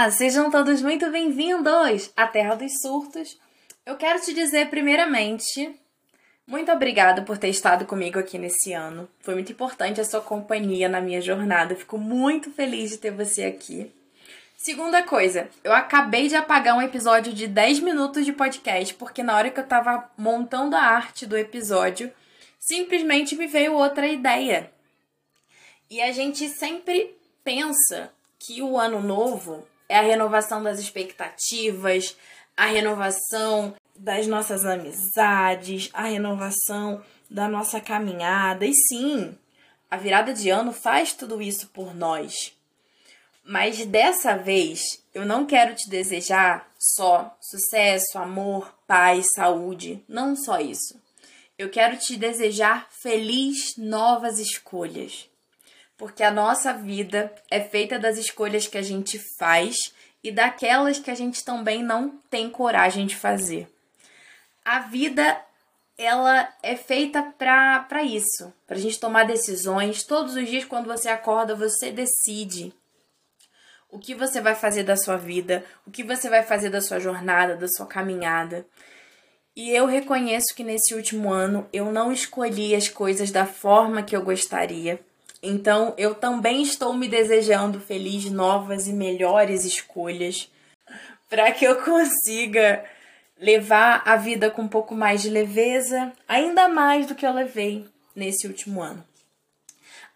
Olá, sejam todos muito bem-vindos à Terra dos Surtos. Eu quero te dizer, primeiramente, muito obrigada por ter estado comigo aqui nesse ano. Foi muito importante a sua companhia na minha jornada. Fico muito feliz de ter você aqui. Segunda coisa, eu acabei de apagar um episódio de 10 minutos de podcast porque na hora que eu tava montando a arte do episódio, simplesmente me veio outra ideia. E a gente sempre pensa que o ano novo é a renovação das expectativas, a renovação das nossas amizades, a renovação da nossa caminhada. E sim, a virada de ano faz tudo isso por nós. Mas dessa vez, eu não quero te desejar só sucesso, amor, paz, saúde. Não só isso. Eu quero te desejar feliz novas escolhas porque a nossa vida é feita das escolhas que a gente faz e daquelas que a gente também não tem coragem de fazer. A vida ela é feita para isso, para a gente tomar decisões. Todos os dias, quando você acorda, você decide o que você vai fazer da sua vida, o que você vai fazer da sua jornada, da sua caminhada. E eu reconheço que nesse último ano eu não escolhi as coisas da forma que eu gostaria. Então, eu também estou me desejando feliz novas e melhores escolhas para que eu consiga levar a vida com um pouco mais de leveza, ainda mais do que eu levei nesse último ano.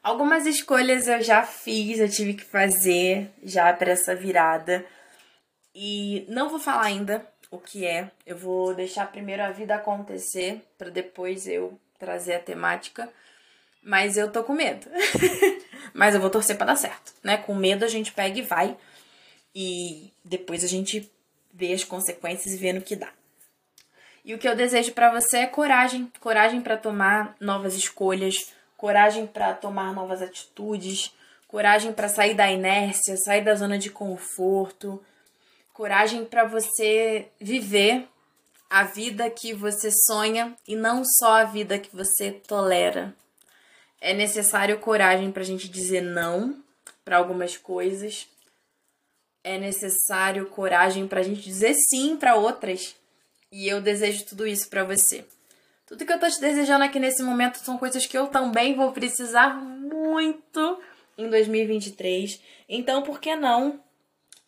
Algumas escolhas eu já fiz, eu tive que fazer já para essa virada. E não vou falar ainda o que é. Eu vou deixar primeiro a vida acontecer para depois eu trazer a temática. Mas eu tô com medo. Mas eu vou torcer para dar certo, né? Com medo a gente pega e vai. E depois a gente vê as consequências e vê no que dá. E o que eu desejo para você é coragem, coragem para tomar novas escolhas, coragem para tomar novas atitudes, coragem para sair da inércia, sair da zona de conforto, coragem para você viver a vida que você sonha e não só a vida que você tolera. É necessário coragem para a gente dizer não para algumas coisas. É necessário coragem para a gente dizer sim para outras. E eu desejo tudo isso para você. Tudo que eu tô te desejando aqui nesse momento são coisas que eu também vou precisar muito em 2023. Então, por que não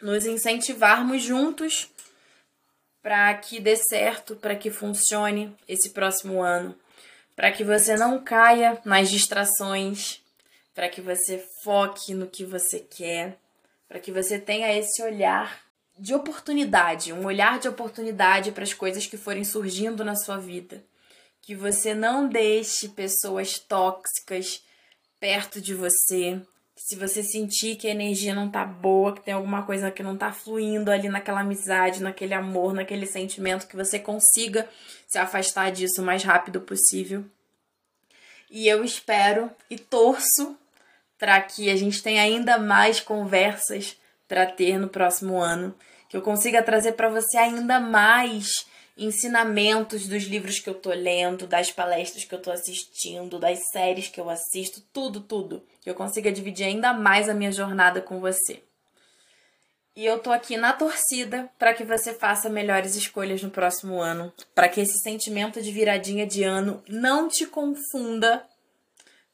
nos incentivarmos juntos para que dê certo, para que funcione esse próximo ano? Para que você não caia nas distrações, para que você foque no que você quer, para que você tenha esse olhar de oportunidade, um olhar de oportunidade para as coisas que forem surgindo na sua vida. Que você não deixe pessoas tóxicas perto de você. Se você sentir que a energia não tá boa, que tem alguma coisa que não tá fluindo ali naquela amizade, naquele amor, naquele sentimento, que você consiga se afastar disso o mais rápido possível. E eu espero e torço para que a gente tenha ainda mais conversas para ter no próximo ano, que eu consiga trazer para você ainda mais ensinamentos dos livros que eu tô lendo, das palestras que eu tô assistindo, das séries que eu assisto, tudo, tudo. Que eu consiga dividir ainda mais a minha jornada com você. E eu tô aqui na torcida para que você faça melhores escolhas no próximo ano, para que esse sentimento de viradinha de ano não te confunda.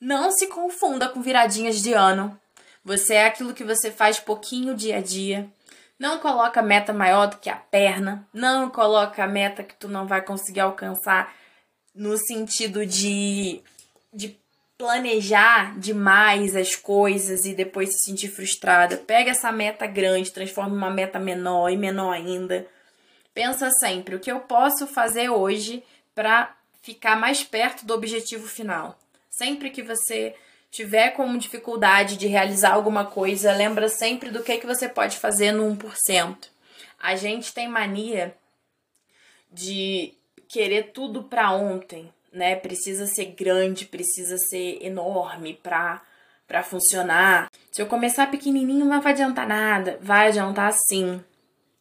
Não se confunda com viradinhas de ano. Você é aquilo que você faz pouquinho dia a dia. Não coloca meta maior do que a perna, não coloca meta que tu não vai conseguir alcançar no sentido de de planejar demais as coisas e depois se sentir frustrada. Pega essa meta grande, transforma em uma meta menor e menor ainda. Pensa sempre o que eu posso fazer hoje para ficar mais perto do objetivo final. Sempre que você tiver como dificuldade de realizar alguma coisa, lembra sempre do que, que você pode fazer no 1%. A gente tem mania de querer tudo para ontem, né? Precisa ser grande, precisa ser enorme para para funcionar. Se eu começar pequenininho, não vai adiantar nada. Vai adiantar sim,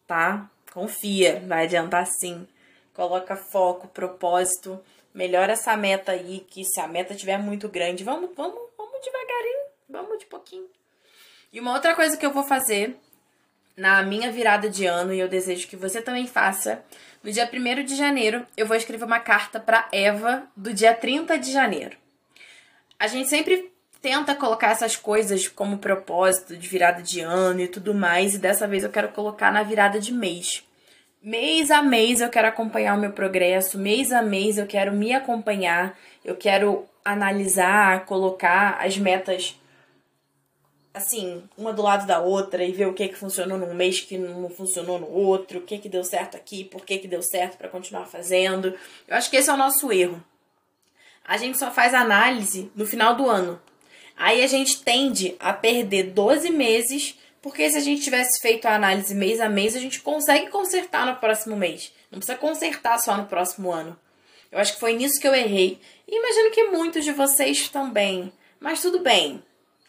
tá? Confia, vai adiantar sim. Coloca foco, propósito, melhora essa meta aí, que se a meta tiver muito grande, vamos, vamos, vamos de pouquinho. E uma outra coisa que eu vou fazer na minha virada de ano e eu desejo que você também faça. No dia 1 de janeiro, eu vou escrever uma carta para Eva do dia 30 de janeiro. A gente sempre tenta colocar essas coisas como propósito de virada de ano e tudo mais, e dessa vez eu quero colocar na virada de mês. Mês a mês eu quero acompanhar o meu progresso, mês a mês eu quero me acompanhar, eu quero analisar, colocar as metas assim, uma do lado da outra e ver o que que funcionou num mês que não funcionou no outro, o que que deu certo aqui, por que que deu certo para continuar fazendo. Eu acho que esse é o nosso erro. A gente só faz análise no final do ano. Aí a gente tende a perder 12 meses, porque se a gente tivesse feito a análise mês a mês, a gente consegue consertar no próximo mês. Não precisa consertar só no próximo ano. Eu acho que foi nisso que eu errei. E imagino que muitos de vocês também. Mas tudo bem,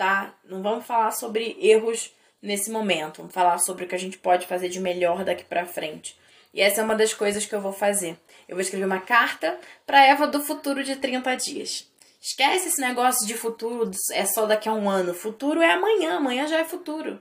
tá? Não vamos falar sobre erros nesse momento. Vamos falar sobre o que a gente pode fazer de melhor daqui para frente. E essa é uma das coisas que eu vou fazer. Eu vou escrever uma carta para Eva do futuro de 30 dias. Esquece esse negócio de futuro, é só daqui a um ano. Futuro é amanhã, amanhã já é futuro.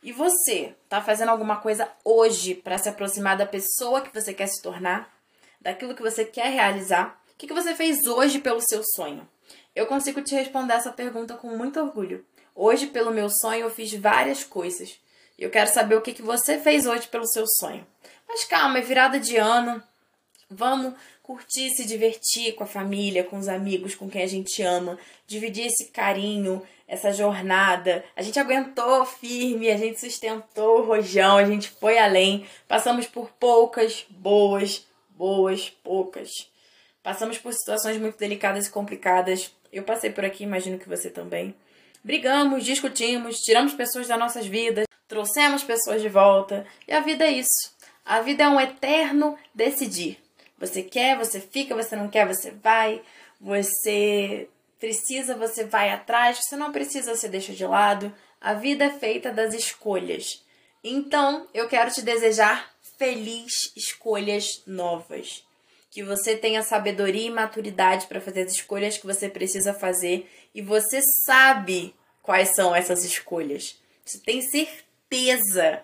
E você, tá fazendo alguma coisa hoje para se aproximar da pessoa que você quer se tornar? Daquilo que você quer realizar? O que, que você fez hoje pelo seu sonho? Eu consigo te responder essa pergunta com muito orgulho. Hoje, pelo meu sonho, eu fiz várias coisas. E eu quero saber o que, que você fez hoje pelo seu sonho. Mas calma, é virada de ano. Vamos curtir, se divertir com a família, com os amigos, com quem a gente ama, dividir esse carinho, essa jornada. A gente aguentou firme, a gente sustentou o rojão, a gente foi além. Passamos por poucas, boas, boas, poucas. Passamos por situações muito delicadas e complicadas. Eu passei por aqui, imagino que você também. Brigamos, discutimos, tiramos pessoas das nossas vidas, trouxemos pessoas de volta. E a vida é isso. A vida é um eterno decidir. Você quer, você fica, você não quer, você vai. Você precisa, você vai atrás. Você não precisa, você deixa de lado. A vida é feita das escolhas. Então, eu quero te desejar feliz escolhas novas. Que você tenha sabedoria e maturidade para fazer as escolhas que você precisa fazer e você sabe quais são essas escolhas. Você tem certeza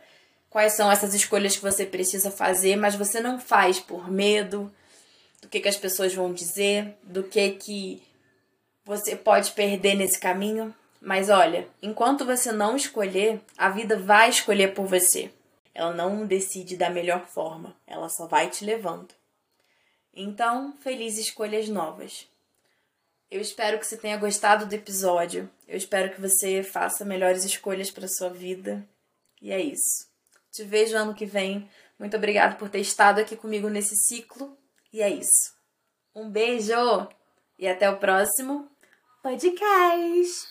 quais são essas escolhas que você precisa fazer, mas você não faz por medo do que, que as pessoas vão dizer, do que que você pode perder nesse caminho. Mas olha, enquanto você não escolher, a vida vai escolher por você. Ela não decide da melhor forma, ela só vai te levando. Então, felizes escolhas novas. Eu espero que você tenha gostado do episódio. Eu espero que você faça melhores escolhas para sua vida. E é isso. Te vejo ano que vem. Muito obrigada por ter estado aqui comigo nesse ciclo. E é isso. Um beijo e até o próximo podcast.